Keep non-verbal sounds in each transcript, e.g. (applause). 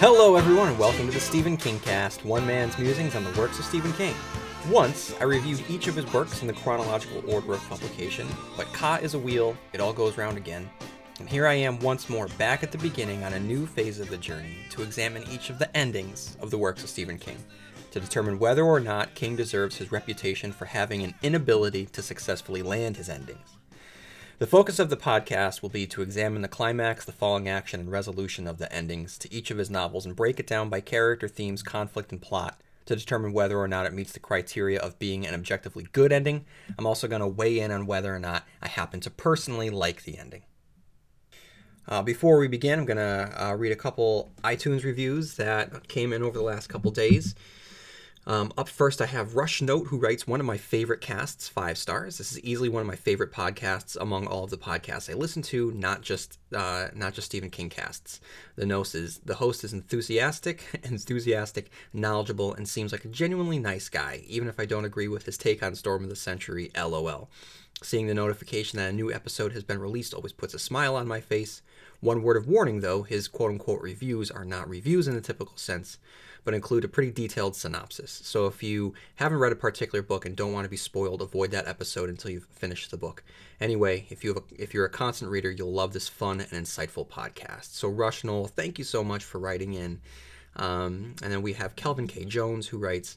Hello, everyone, and welcome to the Stephen King Cast, one man's musings on the works of Stephen King. Once, I reviewed each of his works in the chronological order of publication, but Ka is a wheel, it all goes round again. And here I am once more back at the beginning on a new phase of the journey to examine each of the endings of the works of Stephen King, to determine whether or not King deserves his reputation for having an inability to successfully land his endings. The focus of the podcast will be to examine the climax, the falling action, and resolution of the endings to each of his novels and break it down by character, themes, conflict, and plot to determine whether or not it meets the criteria of being an objectively good ending. I'm also going to weigh in on whether or not I happen to personally like the ending. Uh, before we begin, I'm going to uh, read a couple iTunes reviews that came in over the last couple days. Um, up first, I have Rush Note, who writes one of my favorite casts, five stars. This is easily one of my favorite podcasts among all of the podcasts I listen to, not just uh, not just Stephen King casts. The host is the host is enthusiastic, (laughs) enthusiastic, knowledgeable, and seems like a genuinely nice guy, even if I don't agree with his take on Storm of the Century. LOL. Seeing the notification that a new episode has been released always puts a smile on my face. One word of warning, though, his quote unquote reviews are not reviews in the typical sense but include a pretty detailed synopsis. So if you haven't read a particular book and don't want to be spoiled, avoid that episode until you've finished the book. Anyway, if you a, if you're a constant reader, you'll love this fun and insightful podcast. So Rush thank you so much for writing in. Um, and then we have Kelvin K. Jones who writes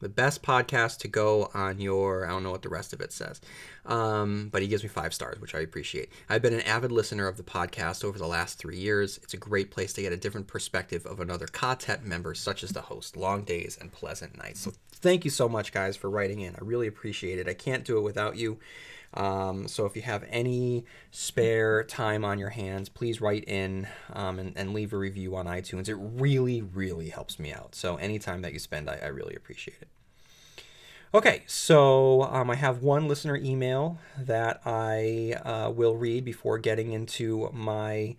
the best podcast to go on your i don't know what the rest of it says um, but he gives me five stars which i appreciate. I've been an avid listener of the podcast over the last three years. It's a great place to get a different perspective of another quartet member such as the host. Long days and pleasant nights. So thank you so much guys for writing in. I really appreciate it. I can't do it without you um, so if you have any spare time on your hands, please write in um, and, and, leave a review on iTunes. It really, really helps me out. So any time that you spend, I, I really appreciate it. Okay, so um, I have one listener email that I uh, will read before getting into my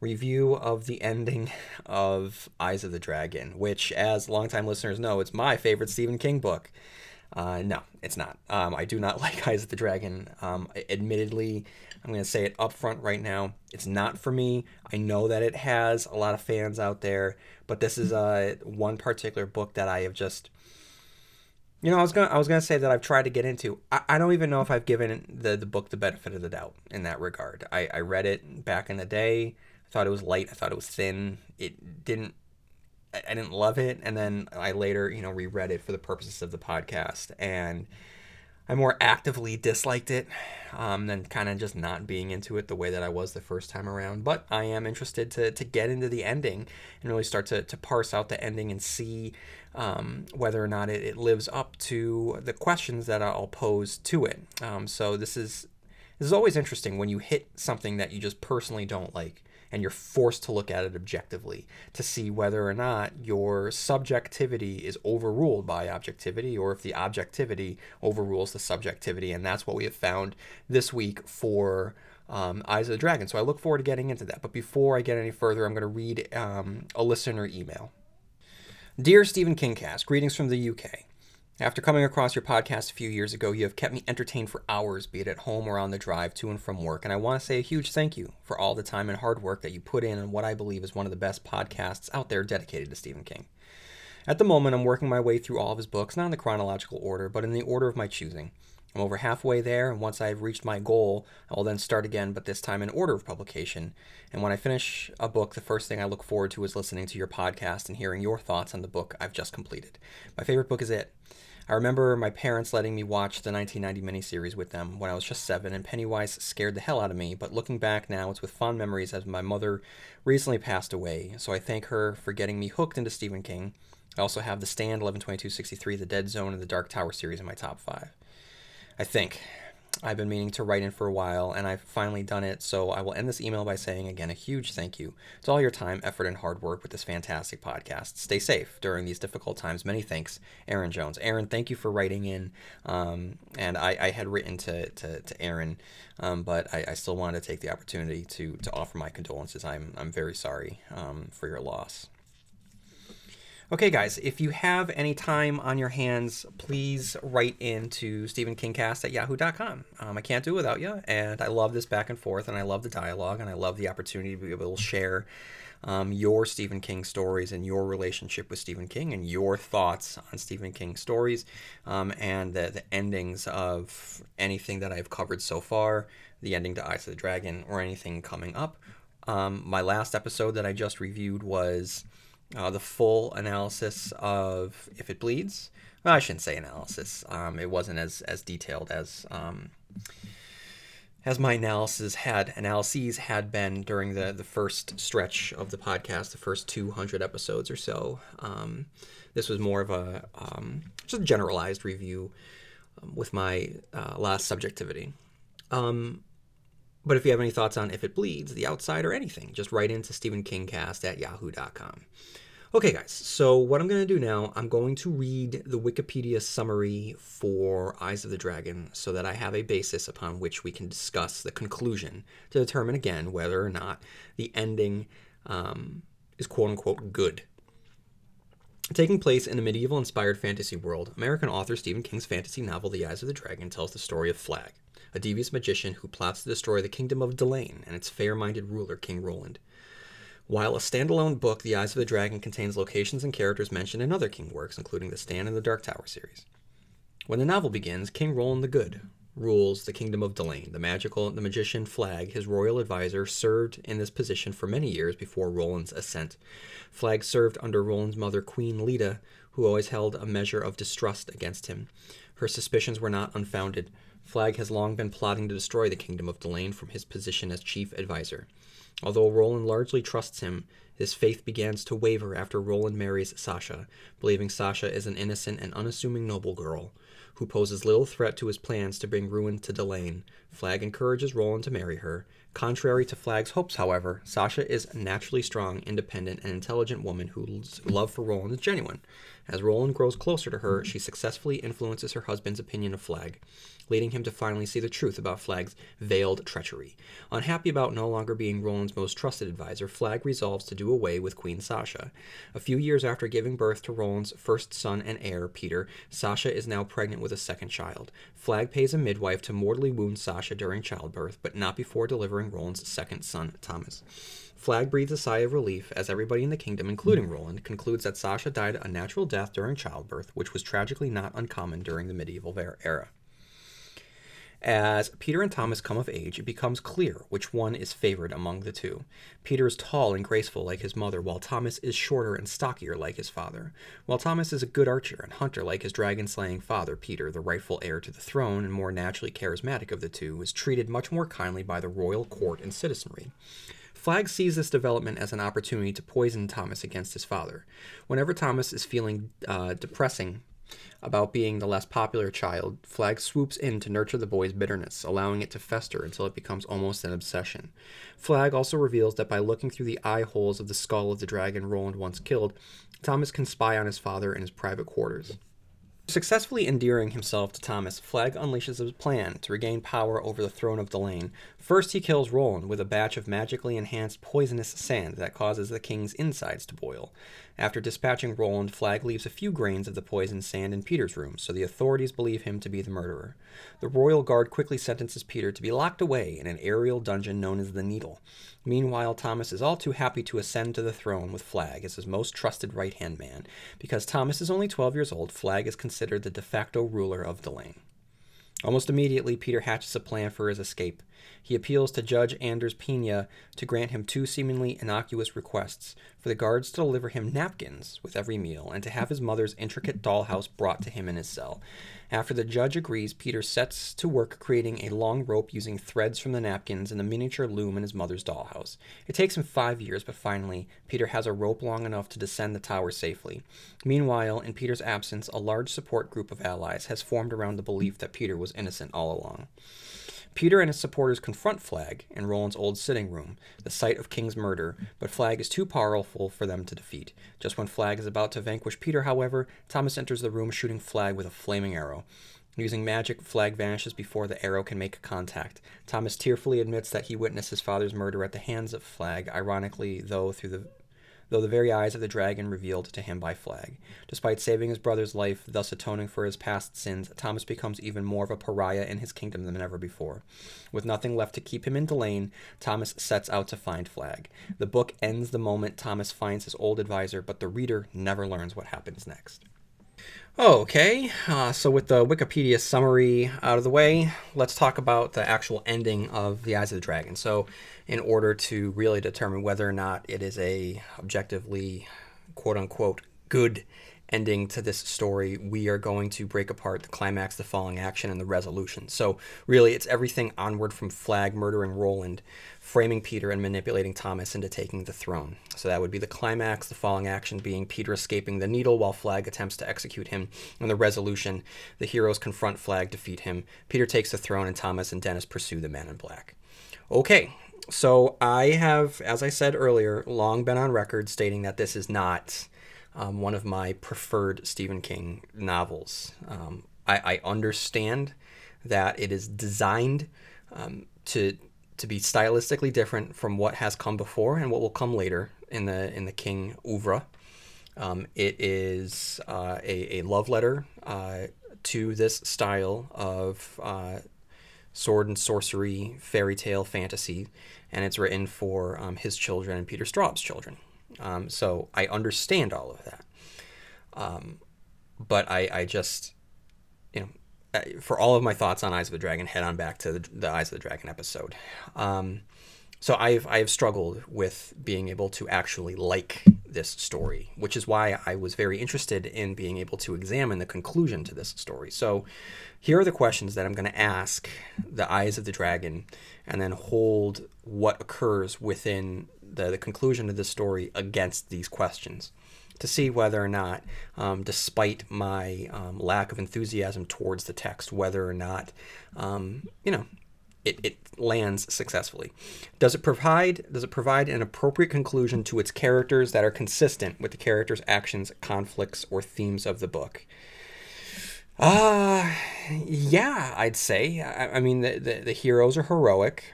review of the ending of Eyes of the Dragon, which, as longtime listeners know, it's my favorite Stephen King book. Uh, no, it's not. Um, I do not (laughs) like Eyes of the Dragon. Um, admittedly, I'm going to say it up front right now. It's not for me. I know that it has a lot of fans out there, but this is uh, one particular book that I have just. You know, I was gonna I was gonna say that I've tried to get into. I, I don't even know if I've given the, the book the benefit of the doubt in that regard. I, I read it back in the day. I thought it was light. I thought it was thin. It didn't I didn't love it, and then I later, you know, reread it for the purposes of the podcast, and I more actively disliked it um, than kind of just not being into it the way that I was the first time around. But I am interested to, to get into the ending and really start to, to parse out the ending and see um, whether or not it, it lives up to the questions that I'll pose to it. Um, so this is this is always interesting when you hit something that you just personally don't like and you're forced to look at it objectively to see whether or not your subjectivity is overruled by objectivity or if the objectivity overrules the subjectivity. And that's what we have found this week for. Um, Eyes of the Dragon. So I look forward to getting into that. But before I get any further, I'm going to read um, a listener email. Dear Stephen Kingcast, greetings from the UK. After coming across your podcast a few years ago, you have kept me entertained for hours, be it at home or on the drive to and from work, and I want to say a huge thank you for all the time and hard work that you put in on what I believe is one of the best podcasts out there dedicated to Stephen King. At the moment, I'm working my way through all of his books, not in the chronological order, but in the order of my choosing. I'm over halfway there, and once I've reached my goal, I will then start again, but this time in order of publication. And when I finish a book, the first thing I look forward to is listening to your podcast and hearing your thoughts on the book I've just completed. My favorite book is It. I remember my parents letting me watch the 1990 miniseries with them when I was just seven, and Pennywise scared the hell out of me. But looking back now, it's with fond memories as my mother recently passed away, so I thank her for getting me hooked into Stephen King. I also have The Stand, 112263, The Dead Zone, and The Dark Tower series in my top five. I think. I've been meaning to write in for a while, and I've finally done it. So I will end this email by saying again a huge thank you to all your time, effort, and hard work with this fantastic podcast. Stay safe during these difficult times. Many thanks, Aaron Jones. Aaron, thank you for writing in. Um, and I, I, had written to, to, to Aaron, um, but I, I, still wanted to take the opportunity to, to offer my condolences. I'm, I'm very sorry um, for your loss. Okay, guys, if you have any time on your hands, please write into StephenKingcast at yahoo.com. Um, I can't do it without you, and I love this back and forth, and I love the dialogue, and I love the opportunity to be able to share um, your Stephen King stories and your relationship with Stephen King and your thoughts on Stephen King stories um, and the, the endings of anything that I've covered so far, the ending to Eyes of the Dragon, or anything coming up. Um, my last episode that I just reviewed was uh, the full analysis of If It Bleeds. Well, I shouldn't say analysis. Um, it wasn't as, as detailed as um, as my analysis had analyses had been during the the first stretch of the podcast, the first 200 episodes or so. Um, this was more of a um, just a generalized review um, with my uh, last subjectivity. Um, but if you have any thoughts on If It Bleeds, The Outside, or anything, just write into StephenKingcast at yahoo.com. Okay, guys, so what I'm going to do now, I'm going to read the Wikipedia summary for Eyes of the Dragon so that I have a basis upon which we can discuss the conclusion to determine again whether or not the ending um, is quote unquote good. Taking place in a medieval inspired fantasy world, American author Stephen King's fantasy novel The Eyes of the Dragon tells the story of Flagg, a devious magician who plots to destroy the kingdom of Delain and its fair minded ruler, King Roland. While a standalone book, The Eyes of the Dragon contains locations and characters mentioned in other King works, including the Stand and the Dark Tower series. When the novel begins, King Roland the Good rules the kingdom of Delain. The magical the magician Flagg, his royal advisor, served in this position for many years before Roland's ascent. Flagg served under Roland's mother, Queen Leda, who always held a measure of distrust against him. Her suspicions were not unfounded. Flagg has long been plotting to destroy the kingdom of Delain from his position as chief advisor. Although Roland largely trusts him, his faith begins to waver after Roland marries Sasha, believing Sasha is an innocent and unassuming noble girl who poses little threat to his plans to bring ruin to Delain. Flagg encourages Roland to marry her. Contrary to Flagg's hopes, however, Sasha is a naturally strong, independent, and intelligent woman whose love for Roland is genuine. As Roland grows closer to her, mm-hmm. she successfully influences her husband's opinion of Flagg leading him to finally see the truth about Flagg's veiled treachery. Unhappy about no longer being Roland's most trusted advisor, Flagg resolves to do away with Queen Sasha. A few years after giving birth to Roland's first son and heir, Peter, Sasha is now pregnant with a second child. Flagg pays a midwife to mortally wound Sasha during childbirth, but not before delivering Roland's second son, Thomas. Flagg breathes a sigh of relief as everybody in the kingdom, including mm-hmm. Roland, concludes that Sasha died a natural death during childbirth, which was tragically not uncommon during the medieval era. As Peter and Thomas come of age, it becomes clear which one is favored among the two. Peter is tall and graceful like his mother, while Thomas is shorter and stockier like his father. While Thomas is a good archer and hunter like his dragon slaying father, Peter, the rightful heir to the throne and more naturally charismatic of the two, is treated much more kindly by the royal court and citizenry. Flagg sees this development as an opportunity to poison Thomas against his father. Whenever Thomas is feeling uh, depressing about being the less popular child, Flagg swoops in to nurture the boy's bitterness, allowing it to fester until it becomes almost an obsession. Flagg also reveals that by looking through the eye holes of the skull of the dragon Roland once killed, Thomas can spy on his father in his private quarters. Successfully endearing himself to Thomas, Flagg unleashes his plan to regain power over the throne of Delain. First, he kills Roland with a batch of magically enhanced poisonous sand that causes the king's insides to boil. After dispatching Roland, Flagg leaves a few grains of the poisoned sand in Peter's room, so the authorities believe him to be the murderer. The royal guard quickly sentences Peter to be locked away in an aerial dungeon known as the Needle. Meanwhile, Thomas is all too happy to ascend to the throne with Flagg as his most trusted right hand man. Because Thomas is only 12 years old, Flagg is considered the de facto ruler of Delain. Almost immediately, Peter hatches a plan for his escape. He appeals to Judge Anders Peyna to grant him two seemingly innocuous requests for the guards to deliver him napkins with every meal and to have his mother's intricate dollhouse brought to him in his cell. After the judge agrees, Peter sets to work creating a long rope using threads from the napkins and the miniature loom in his mother's dollhouse. It takes him five years, but finally, Peter has a rope long enough to descend the tower safely. Meanwhile, in Peter's absence, a large support group of allies has formed around the belief that Peter was innocent all along. Peter and his supporters confront Flagg in Roland's old sitting room, the site of King's murder, but Flagg is too powerful for them to defeat. Just when Flagg is about to vanquish Peter, however, Thomas enters the room shooting Flagg with a flaming arrow. Using magic, Flagg vanishes before the arrow can make contact. Thomas tearfully admits that he witnessed his father's murder at the hands of Flagg, ironically, though, through the though the very eyes of the dragon revealed to him by Flagg. Despite saving his brother's life, thus atoning for his past sins, Thomas becomes even more of a pariah in his kingdom than ever before. With nothing left to keep him in Delain, Thomas sets out to find Flagg. The book ends the moment Thomas finds his old advisor, but the reader never learns what happens next. Okay, uh, so with the Wikipedia summary out of the way, let's talk about the actual ending of The Eyes of the Dragon. So, in order to really determine whether or not it is a objectively quote unquote good ending to this story, we are going to break apart the climax, the falling action, and the resolution. So, really, it's everything onward from Flagg murdering Roland, framing Peter, and manipulating Thomas into taking the throne. So, that would be the climax, the falling action being Peter escaping the needle while Flagg attempts to execute him, and the resolution, the heroes confront Flagg, defeat him, Peter takes the throne, and Thomas and Dennis pursue the man in black. Okay, so I have, as I said earlier, long been on record stating that this is not um, one of my preferred Stephen King novels. Um, I, I, understand that it is designed um, to to be stylistically different from what has come before and what will come later in the in the King oeuvre. Um, it is uh, a, a love letter uh, to this style of uh, sword and sorcery, fairy tale fantasy, and it's written for um, his children and Peter Straub's children. Um, so I understand all of that. Um, but I, I just, for all of my thoughts on Eyes of the Dragon, head on back to the, the Eyes of the Dragon episode. Um, so I've I've struggled with being able to actually like this story, which is why I was very interested in being able to examine the conclusion to this story. So here are the questions that I'm going to ask the Eyes of the Dragon, and then hold what occurs within the, the conclusion of the story against these questions to see whether or not, um, despite my um, lack of enthusiasm towards the text, whether or not, um, you know, it, it lands successfully. Does it provide does it provide an appropriate conclusion to its characters that are consistent with the characters' actions, conflicts, or themes of the book? Uh yeah, I'd say. I, I mean, the, the, the heroes are heroic,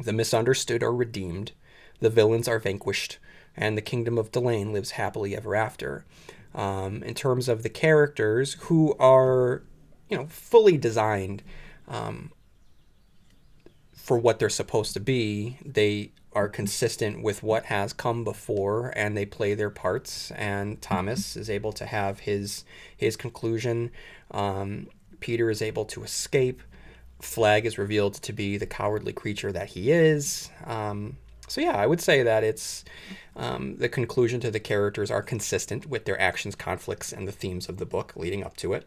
the misunderstood are redeemed, the villains are vanquished, and the kingdom of Delain lives happily ever after. Um, in terms of the characters who are, you know, fully designed um, for what they're supposed to be, they are consistent with what has come before and they play their parts. And Thomas is able to have his his conclusion. Um, Peter is able to escape. Flagg is revealed to be the cowardly creature that he is. Um, so yeah, I would say that it's um, the conclusion to the characters are consistent with their actions, conflicts, and the themes of the book leading up to it.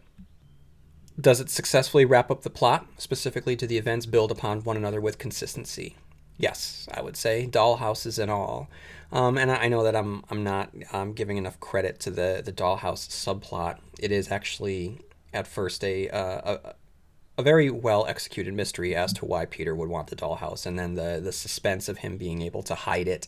Does it successfully wrap up the plot, specifically do the events build upon one another with consistency? Yes, I would say dollhouses and all. Um, and I know that I'm I'm not um, giving enough credit to the the dollhouse subplot. It is actually at first a, uh, a a very well executed mystery as to why Peter would want the dollhouse, and then the the suspense of him being able to hide it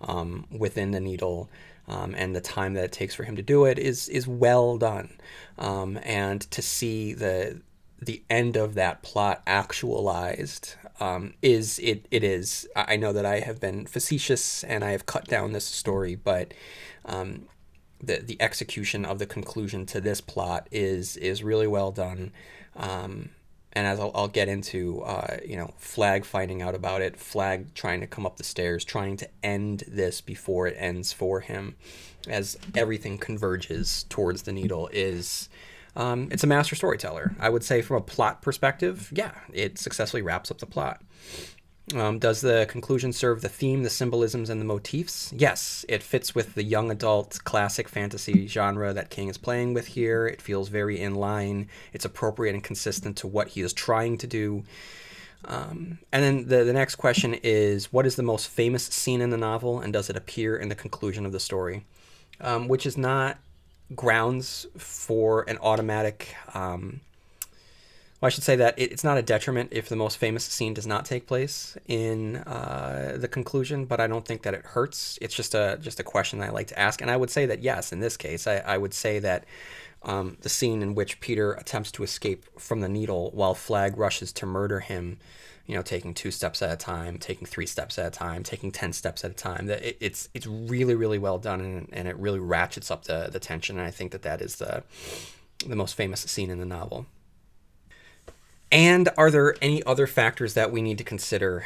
um, within the needle. Um, and the time that it takes for him to do it is is well done, um, and to see the the end of that plot actualized um, is it it is I know that I have been facetious and I have cut down this story, but um, the the execution of the conclusion to this plot is is really well done. Um, and as I'll, I'll get into, uh, you know, Flagg finding out about it, Flagg trying to come up the stairs, trying to end this before it ends for him, as everything converges towards the needle is. Um, it's a master storyteller. I would say, from a plot perspective, yeah, it successfully wraps up the plot. Um, does the conclusion serve the theme, the symbolisms, and the motifs? Yes, it fits with the young adult classic fantasy genre that King is playing with here. It feels very in line. It's appropriate and consistent to what he is trying to do. Um, and then the, the next question is what is the most famous scene in the novel, and does it appear in the conclusion of the story? Um, which is not grounds for an automatic um, well, I should say that it's not a detriment if the most famous scene does not take place in uh, the conclusion, but I don't think that it hurts. It's just a just a question I like to ask, and I would say that yes, in this case, I, I would say that um, the scene in which Peter attempts to escape from the needle while Flagg rushes to murder him. You know, taking two steps at a time, taking three steps at a time, taking ten steps at a time. That it, it's it's really really well done, and, and it really ratchets up the the tension. And I think that that is the the most famous scene in the novel. And are there any other factors that we need to consider?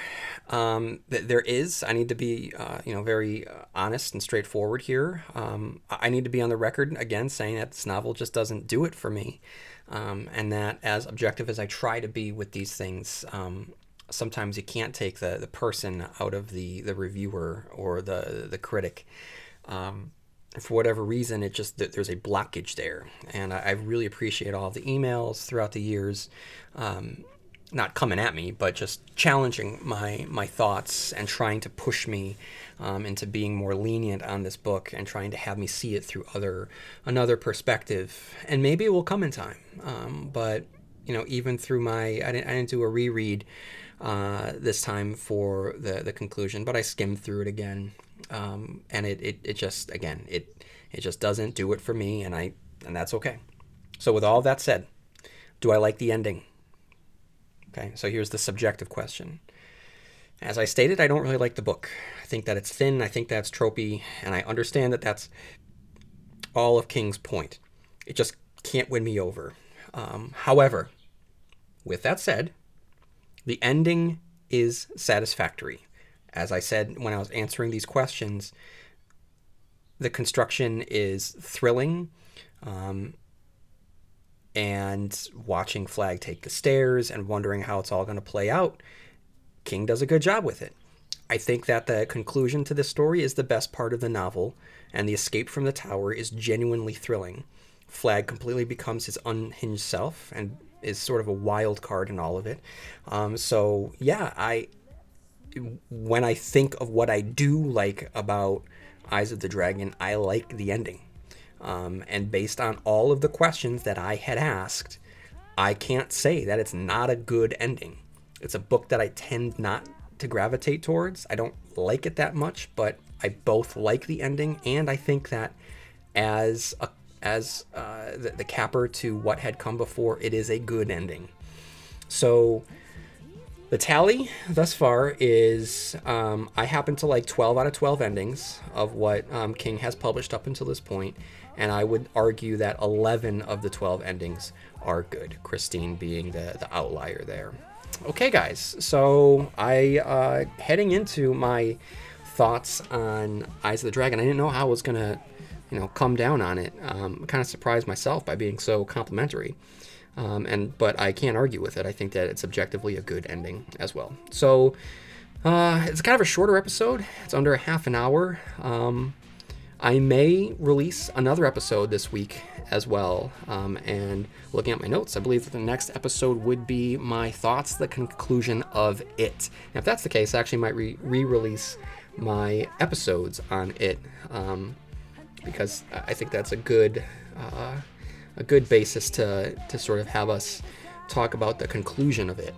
Um, there is. I need to be, uh, you know, very uh, honest and straightforward here. Um, I need to be on the record again saying that this novel just doesn't do it for me, um, and that as objective as I try to be with these things, um, sometimes you can't take the the person out of the the reviewer or the the critic. Um, for whatever reason, it just there's a blockage there, and I, really appreciate all the emails throughout the years, um, not coming at me, but just challenging my my thoughts and trying to push me um, into being more lenient on this book and trying to have me see it through other another perspective, and maybe it will come in time. Um, but you know, even through my I didn't I didn't do a reread uh, this time for the the conclusion, but I skimmed through it again um, and it, it, it just again it it just doesn't do it for me and I and that's okay. So with all that said, do I like the ending? Okay, so here's the subjective question. As I stated, I don't really like the book. I think that it's thin, I think that's tropey, and I understand that that's all of King's point. It just can't win me over. Um, however, with that said, the ending is satisfactory as I said when I was answering these questions, the construction is thrilling. Um, and watching Flagg take the stairs and wondering how it's all going to play out, King does a good job with it. I think that the conclusion to this story is the best part of the novel, and the escape from the tower is genuinely thrilling. Flagg completely becomes his unhinged self and is sort of a wild card in all of it. Um, so yeah, I when I think of what I do like about Eyes of the Dragon, I like the ending. Um, and based on all of the questions that I had asked, I can't say that it's not a good ending. It's a book that I tend not to gravitate towards. I don't like it that much, but I both like the ending and I think that as a as uh, the, the capper to what had come before, it is a good ending. So the tally thus far is um, I happen to like 12 out of 12 endings of what um, King has published up until this point, and I would argue that 11 of the 12 endings are good, Christine being the, the outlier there. Okay, guys, so I, uh, heading into my thoughts on Eyes of the Dragon, I didn't know how I was to, you know, come down on it. Um, kind of surprised myself by being so complimentary. Um, and but I can't argue with it. I think that it's objectively a good ending as well. So uh, it's kind of a shorter episode. It's under a half an hour. Um, I may release another episode this week as well. Um, and looking at my notes, I believe that the next episode would be my thoughts, the conclusion of it. And if that's the case, I actually might re release my episodes on it um, because I think that's a good. Uh, a good basis to, to sort of have us talk about the conclusion of it.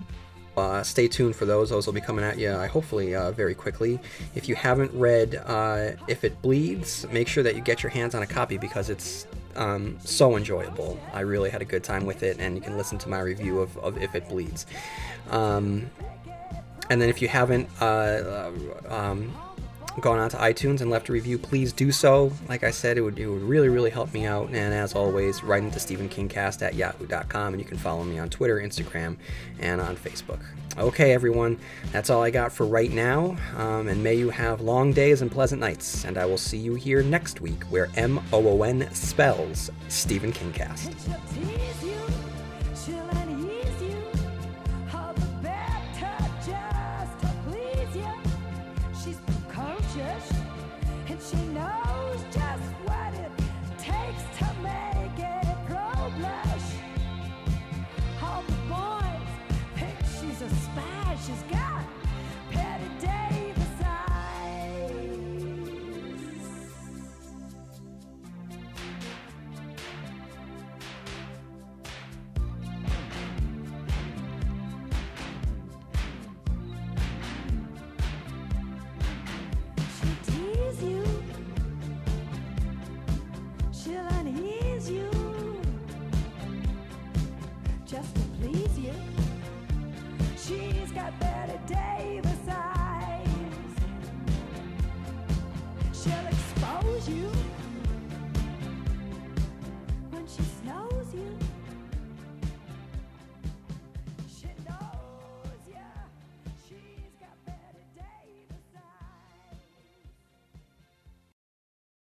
Uh, stay tuned for those. Those will be coming at you uh, hopefully uh, very quickly. If you haven't read uh, If It Bleeds, make sure that you get your hands on a copy because it's um, so enjoyable. I really had a good time with it, and you can listen to my review of, of If It Bleeds. Um, and then if you haven't uh, uh, um, gone on to iTunes and left a review, please do so. Like I said, it would, it would really, really help me out. And as always, write into StephenKingcast at yahoo.com, and you can follow me on Twitter, Instagram, and on Facebook. Okay, everyone, that's all I got for right now. Um, and may you have long days and pleasant nights. And I will see you here next week, where M O O N spells Stephen Kingcast.